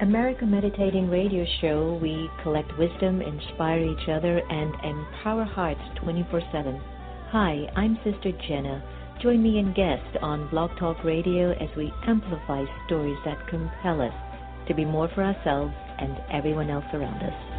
America Meditating Radio Show, we collect wisdom, inspire each other, and empower hearts 24 7. Hi, I'm Sister Jenna. Join me and guest on Blog Talk Radio as we amplify stories that compel us to be more for ourselves and everyone else around us.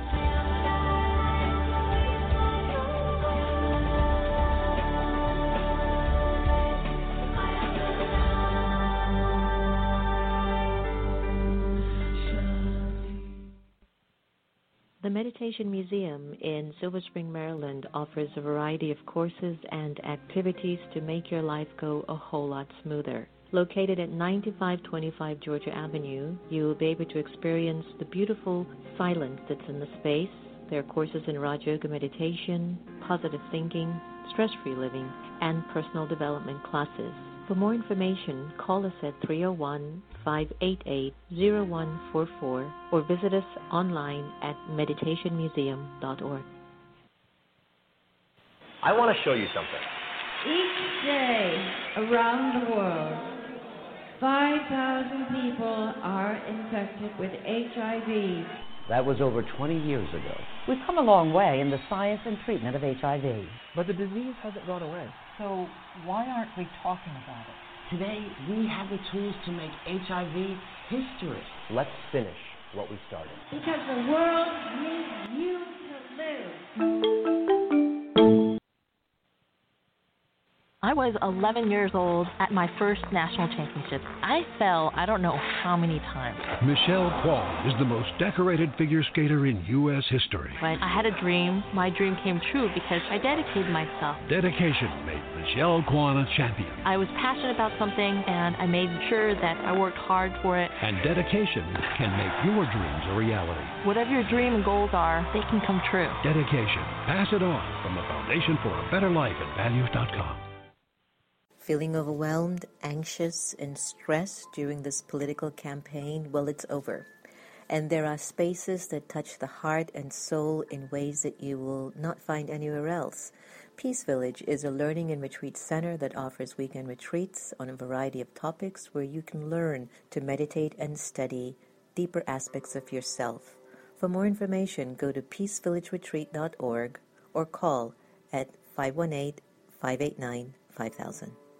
The Meditation Museum in Silver Spring, Maryland offers a variety of courses and activities to make your life go a whole lot smoother. Located at 9525 Georgia Avenue, you will be able to experience the beautiful silence that's in the space. There are courses in Raja Yoga meditation, positive thinking, stress free living, and personal development classes. For more information, call us at 301 588 0144 or visit us online at meditationmuseum.org. I want to show you something. Each day around the world, 5,000 people are infected with HIV. That was over 20 years ago. We've come a long way in the science and treatment of HIV. But the disease hasn't gone away. So, why aren't we talking about it? Today, we have the tools to make HIV history. Let's finish what we started. Because the world needs you to live. I was 11 years old at my first national championship. I fell I don't know how many times. Michelle Kwan is the most decorated figure skater in U.S. history. But I had a dream. My dream came true because I dedicated myself. Dedication made Michelle Kwan a champion. I was passionate about something and I made sure that I worked hard for it. And dedication can make your dreams a reality. Whatever your dream and goals are, they can come true. Dedication. Pass it on from the Foundation for a Better Life at values.com. Feeling overwhelmed, anxious, and stressed during this political campaign? Well, it's over. And there are spaces that touch the heart and soul in ways that you will not find anywhere else. Peace Village is a learning and retreat center that offers weekend retreats on a variety of topics where you can learn to meditate and study deeper aspects of yourself. For more information, go to peacevillageretreat.org or call at 518 589 5000.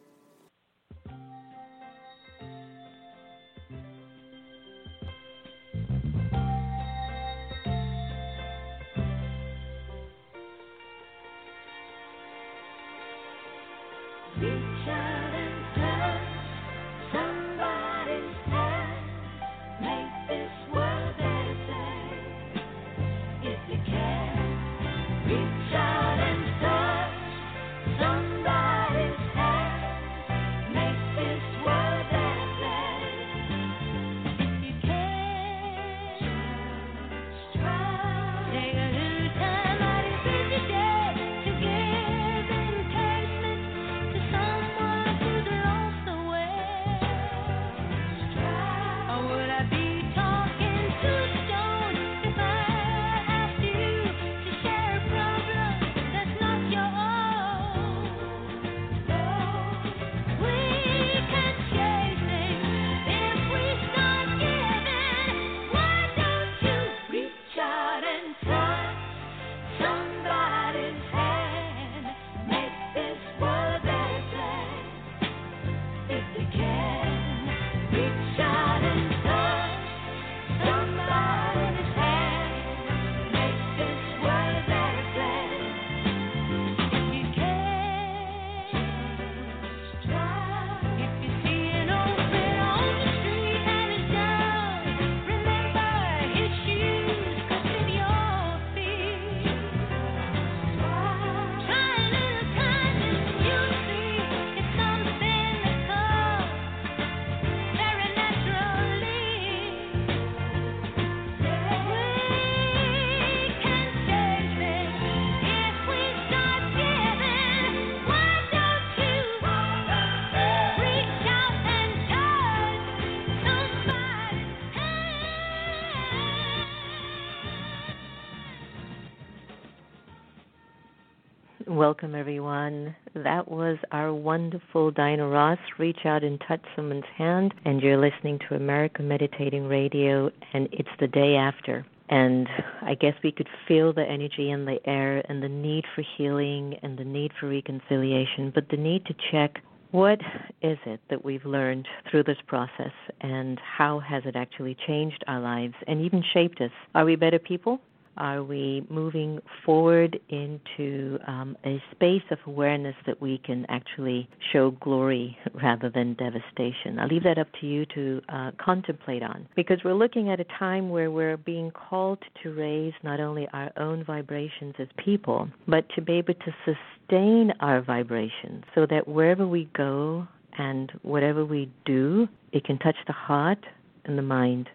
Welcome, everyone. That was our wonderful Diana Ross. Reach out and touch someone's hand, and you're listening to America Meditating Radio, and it's the day after. And I guess we could feel the energy in the air and the need for healing and the need for reconciliation, but the need to check what is it that we've learned through this process and how has it actually changed our lives and even shaped us? Are we better people? Are we moving forward into um, a space of awareness that we can actually show glory rather than devastation? I'll leave that up to you to uh, contemplate on because we're looking at a time where we're being called to raise not only our own vibrations as people, but to be able to sustain our vibrations so that wherever we go and whatever we do, it can touch the heart and the mind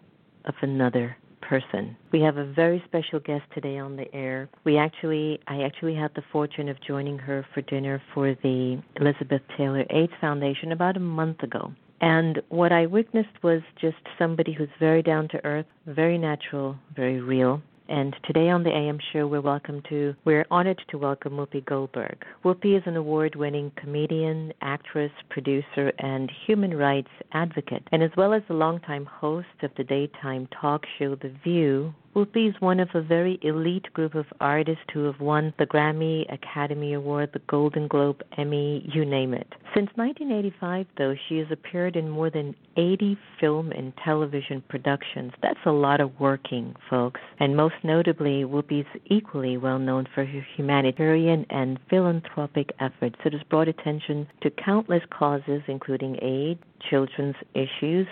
of another person. We have a very special guest today on the air. We actually I actually had the fortune of joining her for dinner for the Elizabeth Taylor AIDS Foundation about a month ago. And what I witnessed was just somebody who's very down to earth, very natural, very real. And today on the AM show, we're welcome to we're honored to welcome Whoopi Goldberg. Whoopi is an award-winning comedian, actress, producer, and human rights advocate, and as well as the longtime host of the daytime talk show The View. Whoopi is one of a very elite group of artists who have won the Grammy, Academy Award, the Golden Globe, Emmy, you name it. Since 1985, though, she has appeared in more than 80 film and television productions. That's a lot of working, folks. And most notably, Whoopi is equally well known for her humanitarian and philanthropic efforts that has brought attention to countless causes, including aid, children's issues,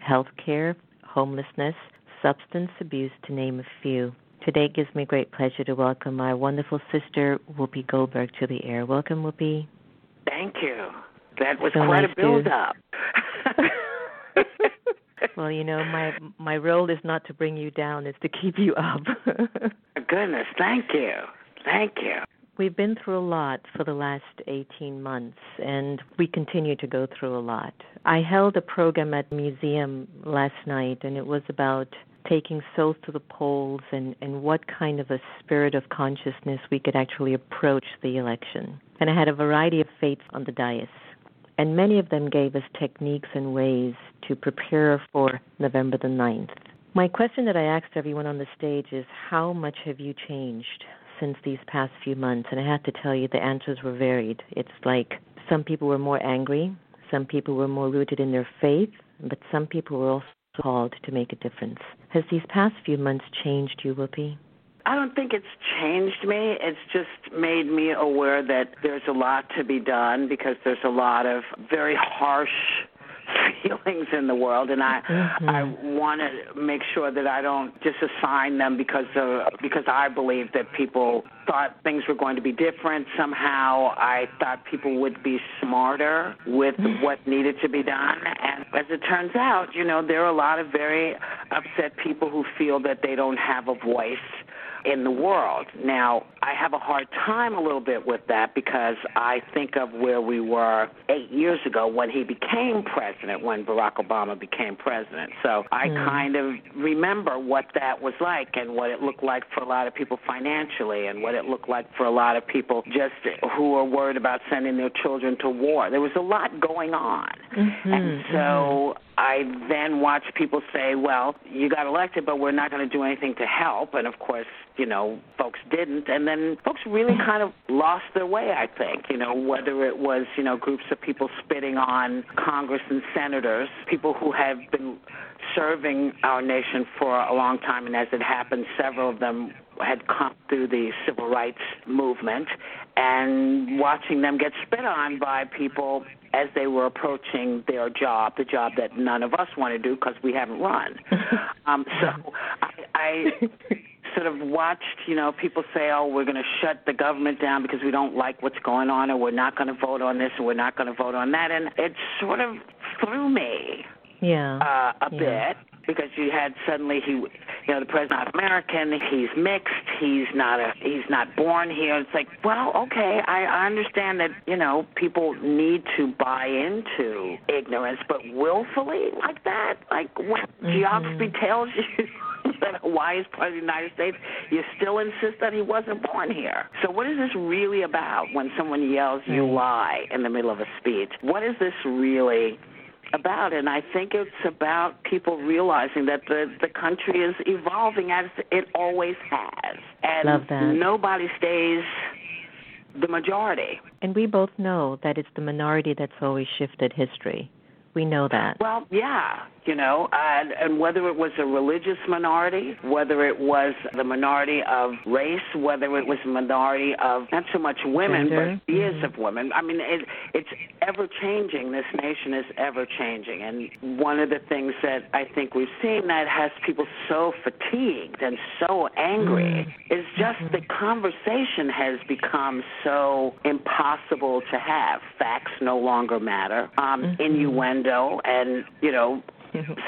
health care, homelessness, substance abuse, to name a few. Today it gives me great pleasure to welcome my wonderful sister, Whoopi Goldberg, to the air. Welcome, Whoopi. Thank you. That was So quite nice a to- build up. Well, you know, my my role is not to bring you down; it's to keep you up. Goodness, thank you. Thank you. We've been through a lot for the last 18 months, and we continue to go through a lot. I held a program at the museum last night, and it was about taking souls to the polls and, and what kind of a spirit of consciousness we could actually approach the election. And I had a variety of faiths on the dais, and many of them gave us techniques and ways to prepare for November the 9th. My question that I asked everyone on the stage is how much have you changed since these past few months? And I have to tell you, the answers were varied. It's like some people were more angry, some people were more rooted in their faith, but some people were also called to make a difference. Has these past few months changed you, Whoopi? I don't think it's changed me. It's just made me aware that there's a lot to be done because there's a lot of very harsh feelings in the world and I Mhm. I want to make sure that I don't just assign them because of because I believe that people thought things were going to be different somehow I thought people would be smarter with what needed to be done and as it turns out you know there are a lot of very upset people who feel that they don't have a voice in the world. Now, I have a hard time a little bit with that because I think of where we were eight years ago when he became president, when Barack Obama became president. So I Mm. kind of remember what that was like and what it looked like for a lot of people financially and what it looked like for a lot of people just who were worried about sending their children to war. There was a lot going on. Mm-hmm. And so I then watch people say, well, you got elected, but we're not going to do anything to help. And of course, you know, folks didn't. And then folks really kind of lost their way, I think, you know, whether it was, you know, groups of people spitting on Congress and senators, people who have been serving our nation for a long time. And as it happened, several of them had come through the civil rights movement and watching them get spit on by people as they were approaching their job, the job that none of us want to do because we haven't run. um, so I, I sort of watched, you know, people say, "Oh, we're going to shut the government down because we don't like what's going on, or we're not going to vote on this, or we're not going to vote on that," and it sort of threw me Yeah. uh, a Yeah. bit because you had suddenly he, you know, the president's not American. He's mixed. He's not a. He's not born here. It's like, well, okay, I, I understand that you know people need to buy into ignorance, but willfully like that, like when Mhm. geography tells you. that Hawaii is part of the United States, you still insist that he wasn't born here. So what is this really about when someone yells you lie in the middle of a speech? What is this really about and I think it's about people realizing that the the country is evolving as it always has. And Love that. nobody stays the majority. And we both know that it's the minority that's always shifted history. We know that. Well, yeah, you know, and, and whether it was a religious minority, whether it was the minority of race, whether it was a minority of not so much women, Gender. but years mm-hmm. of women. I mean, it, it's ever changing. This nation is ever changing, and one of the things that I think we've seen that has people so fatigued and so angry mm-hmm. is just mm-hmm. the conversation has become so impossible to have. Facts no longer matter. Um, Innuendo and you know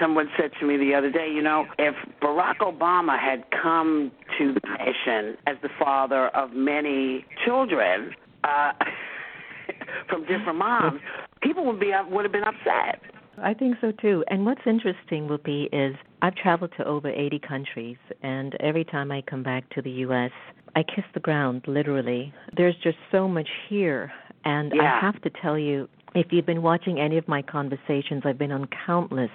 Someone said to me the other day, you know, if Barack Obama had come to the nation as the father of many children uh, from different moms, people would be would have been upset. I think so too. And what's interesting will be is I've traveled to over 80 countries, and every time I come back to the U.S., I kiss the ground, literally. There's just so much here. And Yeah. I have to tell you, if you've been watching any of my conversations, I've been on countless,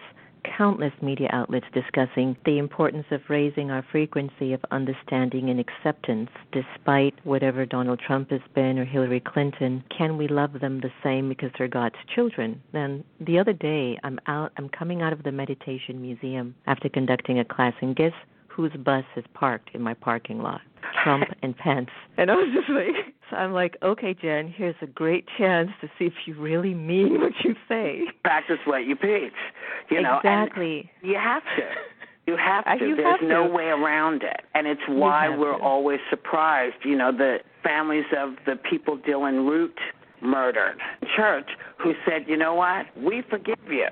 countless media outlets discussing the importance of raising our frequency of understanding and acceptance despite whatever Donald Trump has been or Hillary Clinton. Can we love them the same because they're God's children? Then the other day, I'm out, I'm coming out of the meditation museum after conducting a class, and guess whose bus is parked in my parking lot? Trump and Pence. And I was just like, so I'm like, okay, Jen, here's a great chance to see if you really mean what you say. Practice what you preach. You know, exactly. you have to. You have Uh, to. you There's have no to. way around it. And it's why we're to. always surprised. You know, the families of the people Dylann Roof murdered church who said, you know what? We forgive you.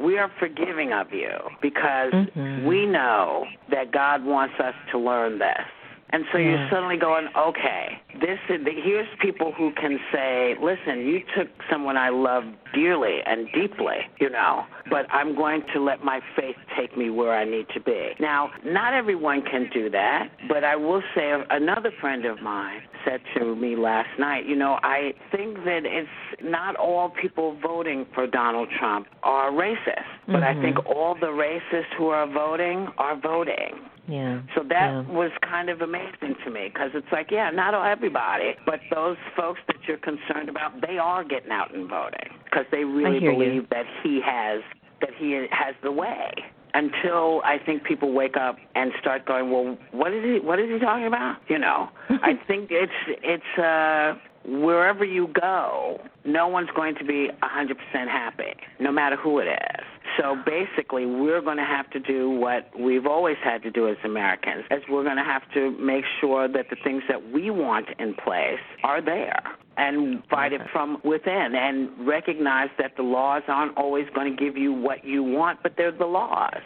We are forgiving of you because Mhm. we know that God wants us to learn this. And so you're suddenly going, okay, this is, the, here's people who can say, listen, you took someone I love dearly and deeply, you know, but I'm going to let my faith take me where I need to be. Now, not everyone can do that, but I will say another friend of mine said to me last night, you know, I think that it's not all people voting for Donald Trump are racist, but I Mhm. think all the racists who are voting are voting. Yeah. So that yeah. was kind of amazing to me because it's like, yeah, not all everybody, but those folks that you're concerned about, they are getting out and voting because they really hear you. believe that he has that he has the way. Until I think people wake up and start going, well, what is he? What is he talking about? You know, I think it's it's uh, wherever you go, no one's going to be a 100% happy, no matter who it is. So basically, we're going to have to do what we've always had to do as Americans, is we're going to have to make sure that the things that we want in place are there and fight it from within and recognize that the laws aren't always going to give you what you want, but they're the laws.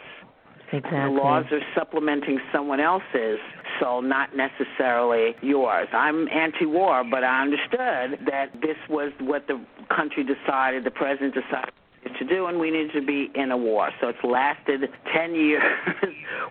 Exactly. The laws are supplementing someone else's so not necessarily yours. I'm anti-war, but I understood that this was what the country decided, the president decided to do, and we needed to be in a war. So it's lasted 10 years.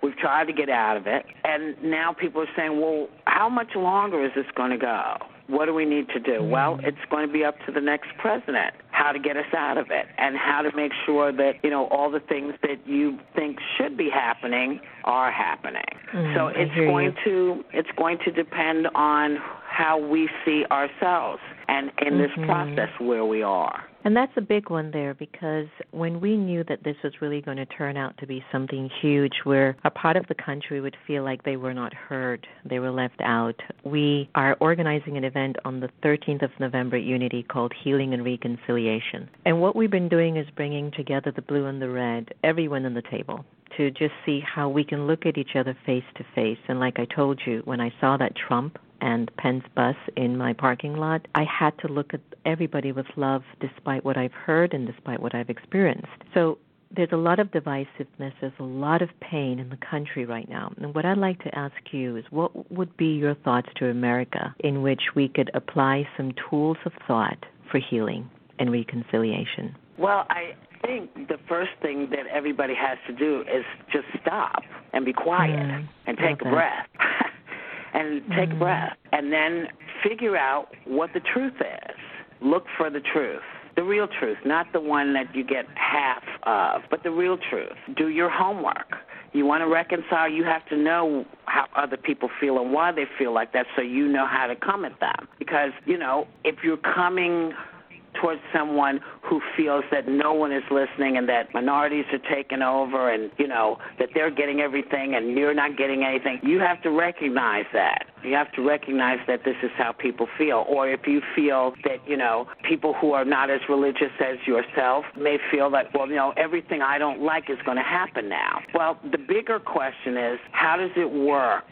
We've tried to get out of it, and now people are saying, well, how much longer is this going to go? What do we need to do? Well, it's going to be up to the next president how to get us out of it and how to make sure that, you know, all the things that you think should be happening are happening. Mm, so it's going you. to it's going to depend on how we see ourselves and in this Mhm. process where we are. And that's a big one there because when we knew that this was really going to turn out to be something huge where a part of the country would feel like they were not heard, they were left out, we are organizing an event on the 13th of November at Unity called Healing and Reconciliation. And what we've been doing is bringing together the blue and the red, everyone on the table. To just see how we can look at each other face to face. And like I told you, when I saw that Trump and Pence bus in my parking lot, I had to look at everybody with love despite what I've heard and despite what I've experienced. So there's a lot of divisiveness, there's a lot of pain in the country right now. And what I'd like to ask you is what would be your thoughts to America in which we could apply some tools of thought for healing and reconciliation? Well, I think the first thing that everybody has to do is just stop and be quiet Mm, and take a breath. and take a Mhm. breath. And then figure out what the truth is. Look for the truth. The real truth, not the one that you get half of, but the real truth. Do your homework. You want to reconcile, you have to know how other people feel and why they feel like that so you know how to come at them. Because, you know, if you're coming towards someone who feels that no one is listening and that minorities are taking over and you know that they're getting everything and you're not getting anything. You have to recognize that. You have to recognize that this is how people feel. Or if you feel that you know people who are not as religious as yourself may feel that well you know everything i don't like is going to happen now. Well the bigger question is how does it work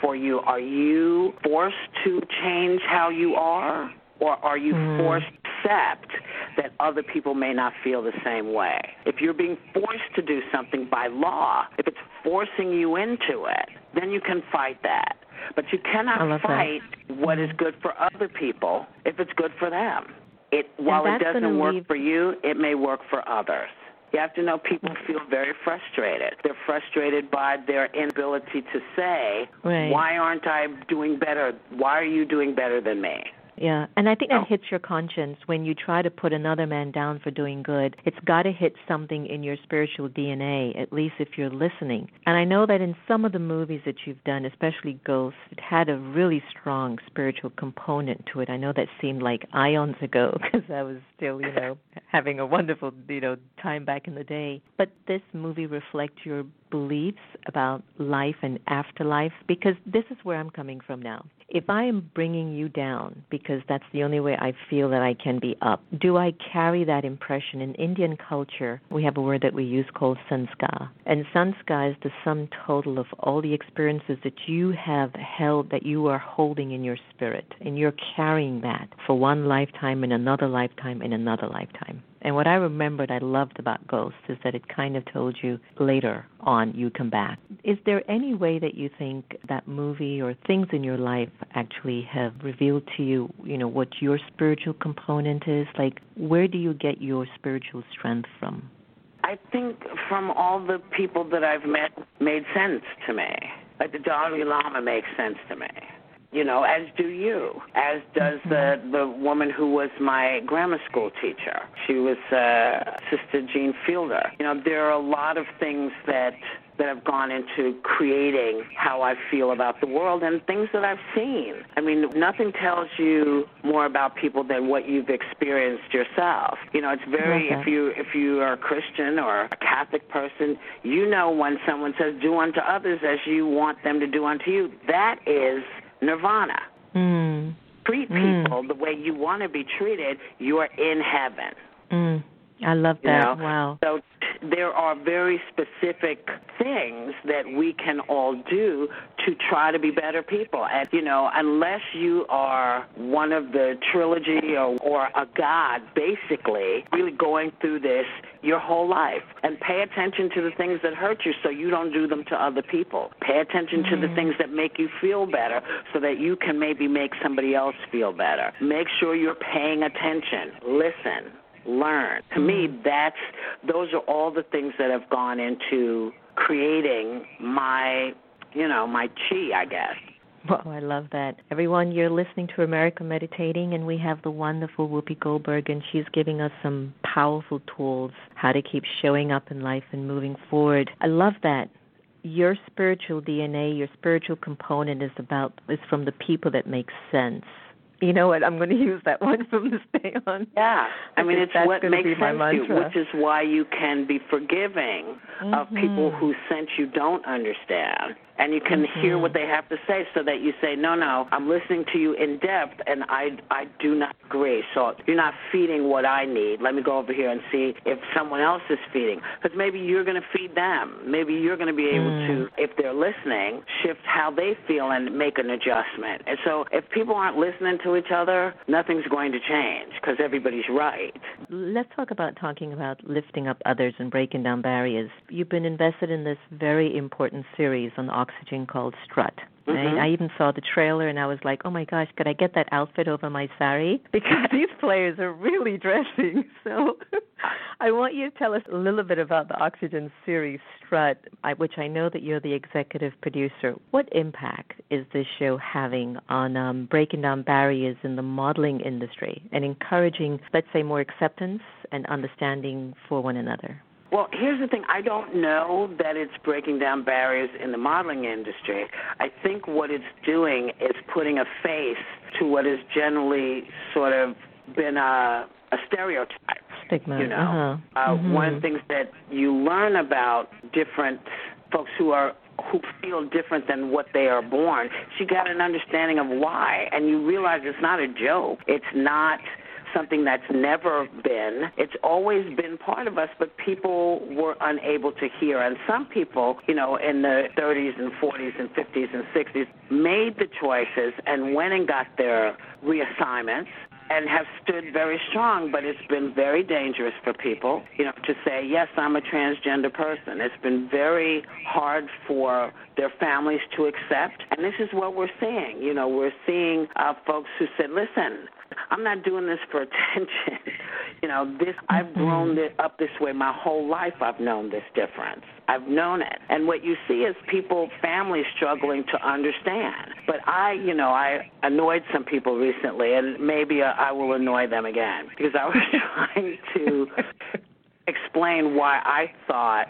for you? Are you forced to change how you are? Or are you Mm. forced accept that other people may not feel the same way? If you're being forced to do something by law, if it's forcing you into it, then you can fight that. But you cannot love that. fight what is good for other people if it's good for them. It while it doesn't work leave- for you, it may work for others. You have to know people feel very frustrated. They're frustrated by their inability to say, Right. "Why aren't I doing better? Why are you doing better than me?" Yeah, and I think that Oh. hits your conscience when you try to put another man down for doing good. It's got to hit something in your spiritual DNA, at least if you're listening. And I know that in some of the movies that you've done, especially Ghosts, it had a really strong spiritual component to it. I know that seemed like ions ago because I was still, you know, having a wonderful, you know, time back in the day. But this movie reflects your beliefs about life and afterlife because this is where I'm coming from now. If I am bringing you down because that's the only way I feel that I can be up, do I carry that impression? In Indian culture, we have a word that we use called sanskar. And sanskar is the sum total of all the experiences that you have held, that you are holding in your spirit. And you're carrying that for one lifetime, in another lifetime, in another lifetime. And what I remembered I loved about Ghost is that it kind of told you later on you come back. Is there any way that you think that movie or things in your life actually have revealed to you, you know, what your spiritual component is? Like where do you get your spiritual strength from? I think from all the people that I've met made sense to me. Like the Dalai Lama makes sense to me. You know, as do you. As does the the woman who was my grammar school teacher. She was uh, Sister Jean Fielder. You know, there are a lot of things that that have gone into creating how I feel about the world and things that I've seen. I mean, nothing tells you more about people than what you've experienced yourself. You know, it's very Love if you if you are a Christian or a Catholic person, you know when someone says do unto others as you want them to do unto you, that is nirvana. Mm. Treat Mm. people the way you want to be treated, you are in heaven. Mm. I love You that. know? Wow. So there are very specific things that we can all do to try to be better people. And you know, unless you are one of the trilogy or, or a god, basically, really going through this your whole life, and pay attention to the things that hurt you, so you don't do them to other people. Pay attention to the mm-hmm. things that make you feel better, so that you can maybe make somebody else feel better. Make sure you're paying attention. Listen learn. To me, mm-hmm. that's those are all the things that have gone into creating my, you know, my chi, I guess. Well, I love that. Everyone, you're listening to America Meditating, and we have the wonderful Whoopi Goldberg, and she's giving us some powerful tools how to keep showing up in life and moving forward. I love that. Your spiritual DNA, your spiritual component is about is from the people that make sense. You know what? I'm going to use that one from this day on. Yeah, I mean it's what makes sense to you, which is why you can be forgiving of people Mhm. whose sense you don't understand, and you can hear Mhm. what they have to say, so that you say, no, no, I'm listening to you in depth, and I I do not agree. So you're not feeding what I need. Let me go over here and see if someone else is feeding, because maybe you're going to feed them. Maybe you're going to be able Mm. to, if they're listening, shift how they feel and make an adjustment. And so if people aren't listening to each other, nothing's going to change because everybody's right. Let's talk about talking about lifting up others and breaking down barriers. You've been invested in this very important series on oxygen called Strut. Mhm. I, I even saw the trailer and I was like, oh my gosh, could I get that outfit over my sari? Because these players are really dressing. So I want you to tell us a little bit about the Oxygen series Strut, which I know that you're the executive producer. What impact is this show having on um, breaking down barriers in the modeling industry and encouraging, let's say, more acceptance and understanding for one another? Well, here's the thing. I don't know that it's breaking down barriers in the modeling industry. I think what it's doing is putting a face to what has generally sort of been a, a stereotype. Stigma. You know, uh-huh. uh, Mhm. one of the things that you learn about different folks who are who feel different than what they are born, She got an understanding of why, and you realize it's not a joke. It's not something that's never been. It's always been part of us, but people were unable to hear. And some people, you know, in the 30s and 40s and 50s and 60s, made the choices and went and got their reassignments and have stood very strong, but it's been very dangerous for people, you know, to say, yes, I'm a transgender person. It's been very hard for their families to accept. And this is what we're seeing. You know, we're seeing uh, folks who said, listen, I'm not doing this for attention. you know, this I've grown this, up this way my whole life. I've known this difference. I've known it. And what you see is people, families struggling to understand. But I, you know, I annoyed some people recently, and maybe uh, I will annoy them again because I was trying to explain why I thought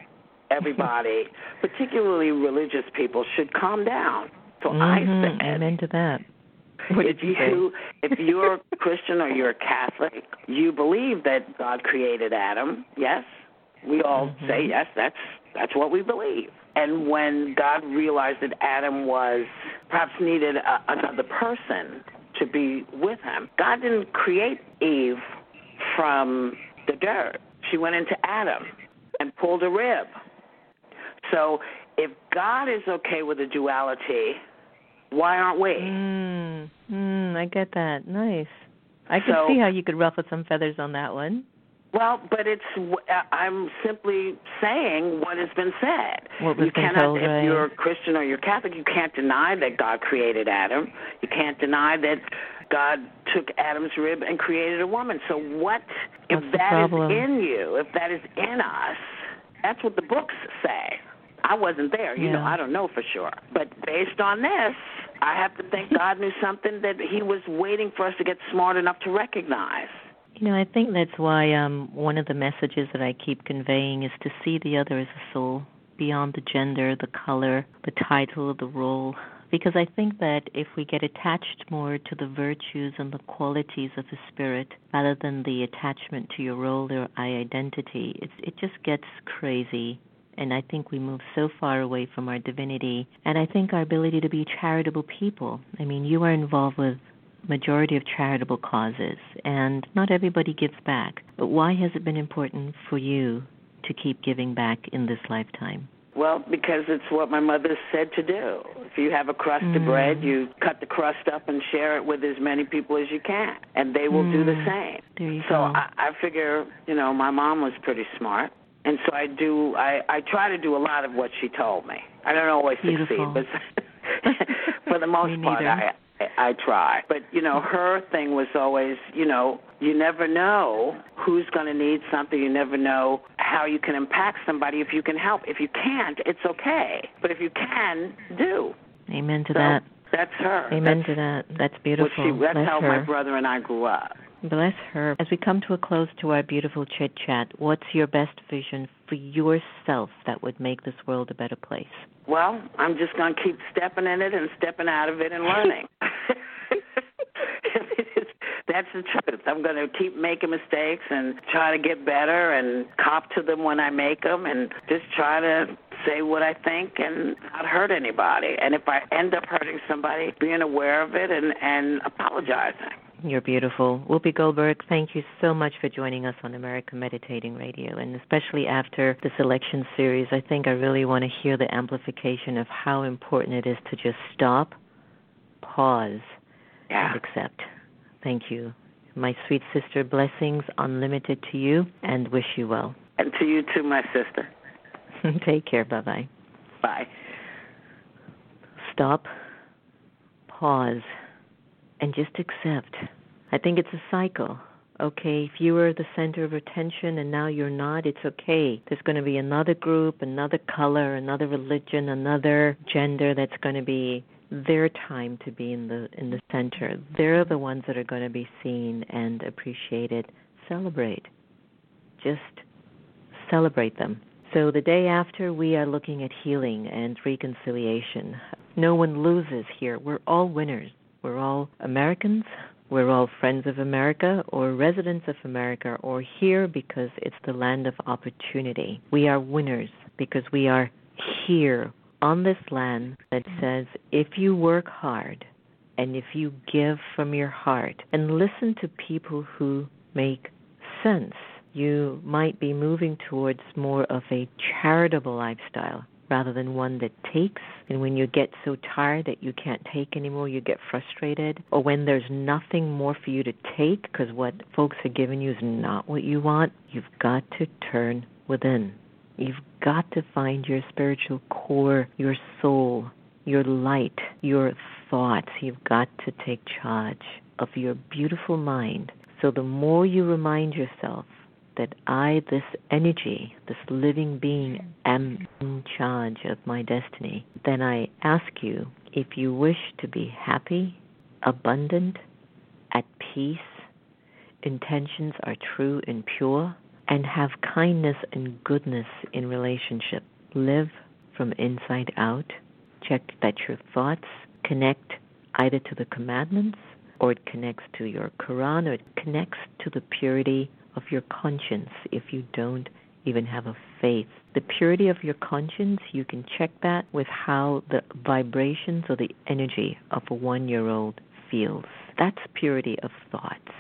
everybody, particularly religious people, should calm down. So I Mhm. said, Amen to that. What if you you if you're a Christian or you're a Catholic, you believe that God created Adam. Yes, we all Mhm. say yes. That's that's what we believe. And when God realized that Adam was perhaps needed a, another person to be with him, God didn't create Eve from the dirt. She went into Adam and pulled a rib. So if God is okay with the duality, why aren't we? Mm, mm, I get that. Nice. I can So- see how you could ruffle some feathers on that one. Well, but it's I'm simply saying what has been said. What was you been cannot, told, if right. you're a Christian or you're Catholic, you can't deny that God created Adam. You can't deny that God took Adam's rib and created a woman. So what if What's the that is in you? If that is in us, that's what the books say. I wasn't there, you know. I don't know for sure, but based on this, I have to think God knew something that He was waiting for us to get smart enough to recognize. You know, I think that's why um one of the messages that I keep conveying is to see the other as a soul, beyond the gender, the color, the title, the role. Because I think that if we get attached more to the virtues and the qualities of the spirit rather than the attachment to your role or identity, it's, it just gets crazy. And I think we move so far away from our divinity and I think our ability to be charitable people. I mean, you are involved with majority of charitable causes, and not everybody gives back. But why has it been important for you to keep giving back in this lifetime? Well, because it's what my mother said to do. If you have a crust of Mm. bread, you cut the crust up and share it with as many people as you can, and they will do the Mm. same. There you So go. I, I figure, you know, my mom was pretty smart, and so I do. I I try to do a lot of what she told me. I don't always Beautiful. succeed, but for the most part, neither. I I try. But you know, her thing was always, you know, you never know who's going to need something. You never know how you can impact somebody if you can help. If you can't, it's okay. But if you can, do. Amen to So that. that's her. Amen that's to that. That's beautiful. she, that's Bless how her. my brother and I grew up. Bless her. As we come to a close to our beautiful chit chat, what's your best vision for yourself that would make this world a better place? Well, I'm just going to keep stepping in it and stepping out of it and learning. That's the truth. I'm going to keep making mistakes and try to get better and cop to them when I make them and just try to say what I think and not hurt anybody. And if I end up hurting somebody, being aware of it and, and apologizing. You're beautiful. Whoopi Goldberg, thank you so much for joining us on America Meditating Radio. And especially after this election series, I think I really want to hear the amplification of how important it is to just stop, pause, Yeah. and accept. Thank you. My sweet sister, blessings unlimited to you and wish you well. And to you too, my sister. Take care. Bye bye. Bye. Stop, pause and just accept. I think it's a cycle. Okay, if you were the center of attention and now you're not, it's okay. There's going to be another group, another color, another religion, another gender that's going to be their time to be in the in the center. They're the ones that are going to be seen and appreciated. Celebrate. Just celebrate them. So the day after we are looking at healing and reconciliation. No one loses here. We're all winners. We're all Americans. We're all friends of America or residents of America or here because it's the land of opportunity. We are winners because we are here on this land that mm-hmm. says if you work hard and if you give from your heart and listen to people who make sense, you might be moving towards more of a charitable lifestyle rather than one that takes. And when you get so tired that you can't take anymore, you get frustrated. Or when there's nothing more for you to take because what folks are giving you is not what you want, you've got to turn within. You've got to find your spiritual core, your soul, your light, your thoughts. You've got to take charge of your beautiful mind. So the more you remind yourself that I, this energy, this living being, am in charge of my destiny, then I ask you if you wish to be happy, abundant, at peace, intentions are true and pure, and have kindness and goodness in relationship. Live from inside out. Check that your thoughts connect either to the commandments or it connects to your Quran or it connects to the purity of your conscience if you don't even have a faith. The purity of your conscience, you can check that with how the vibrations or the energy of a one year old feels. That's purity of thoughts.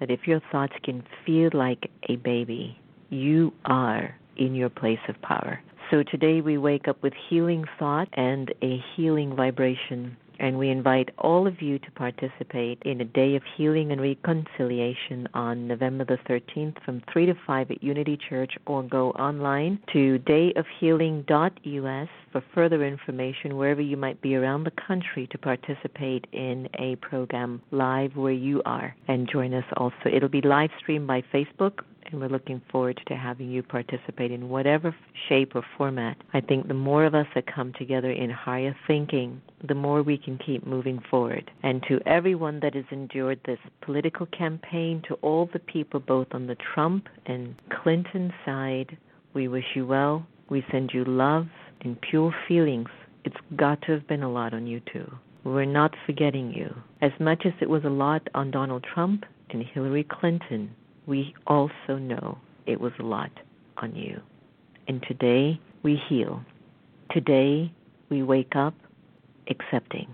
That if your thoughts can feel like a baby, you are in your place of power. So today we wake up with healing thought and a healing vibration and we invite all of you to participate in a day of healing and reconciliation on November the 13th from 3 to 5 at Unity Church or go online to dayofhealing.us for further information wherever you might be around the country to participate in a program live where you are and join us also. It'll be live streamed by Facebook and we're looking forward to having you participate in whatever shape or format. I think the more of us that come together in higher thinking, the more we can keep moving forward. And to everyone that has endured this political campaign, to all the people both on the Trump and Clinton side, we wish you well. We send you love and pure feelings. It's got to have been a lot on you too. We're not forgetting you. As much as it was a lot on Donald Trump and Hillary Clinton, we also know it was a lot on you. And today we heal. Today we wake up accepting.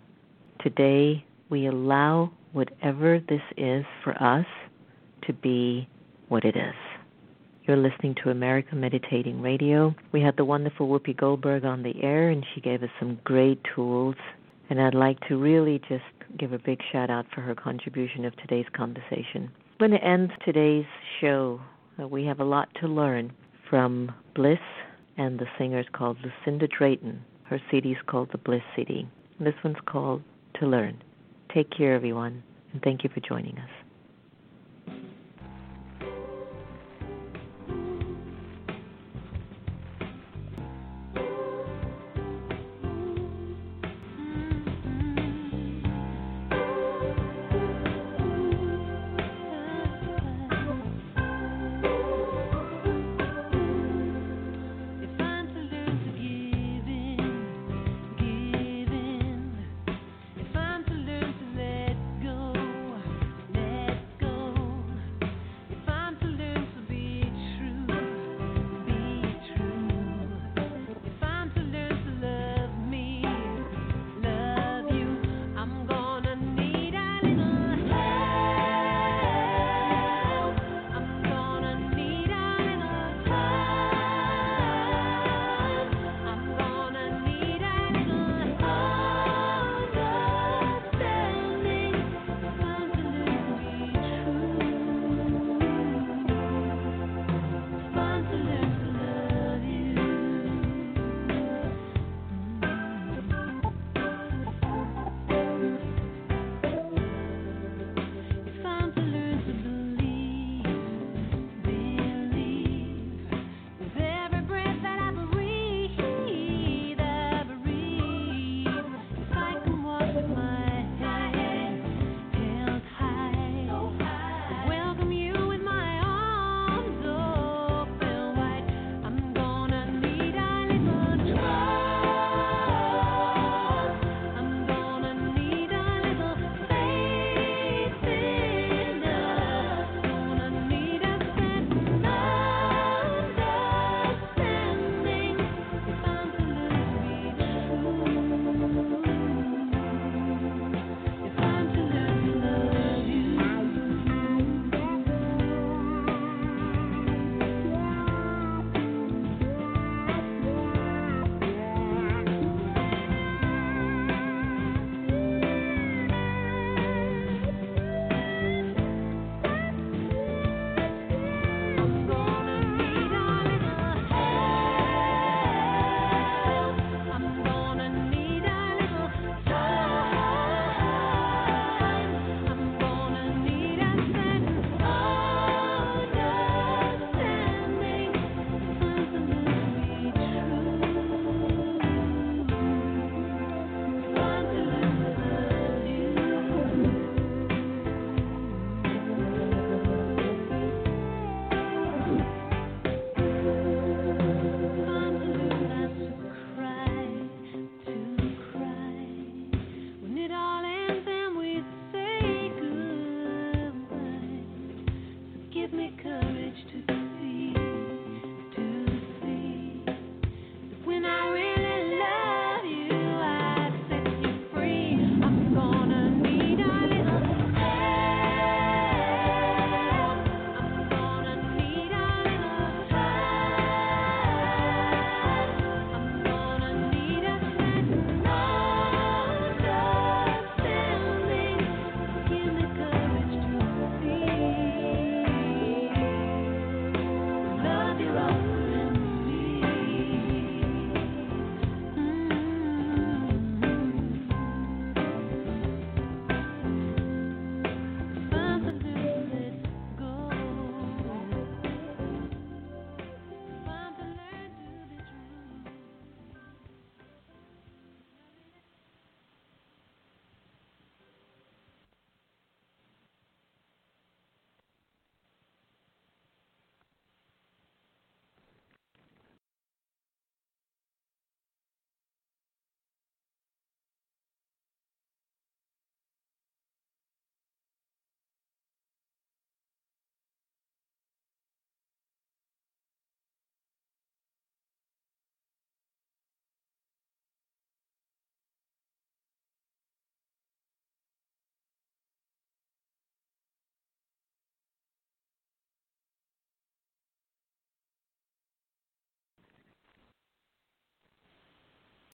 Today we allow whatever this is for us to be what it is. You're listening to America Meditating Radio. We had the wonderful Whoopi Goldberg on the air, and she gave us some great tools. And I'd like to really just give a big shout out for her contribution of today's conversation. I'm going to end today's show. Uh, we have a lot to learn from Bliss, and the singer is called Lucinda Drayton. Her CD is called the Bliss CD. This one's called To Learn. Take care, everyone, and thank you for joining us.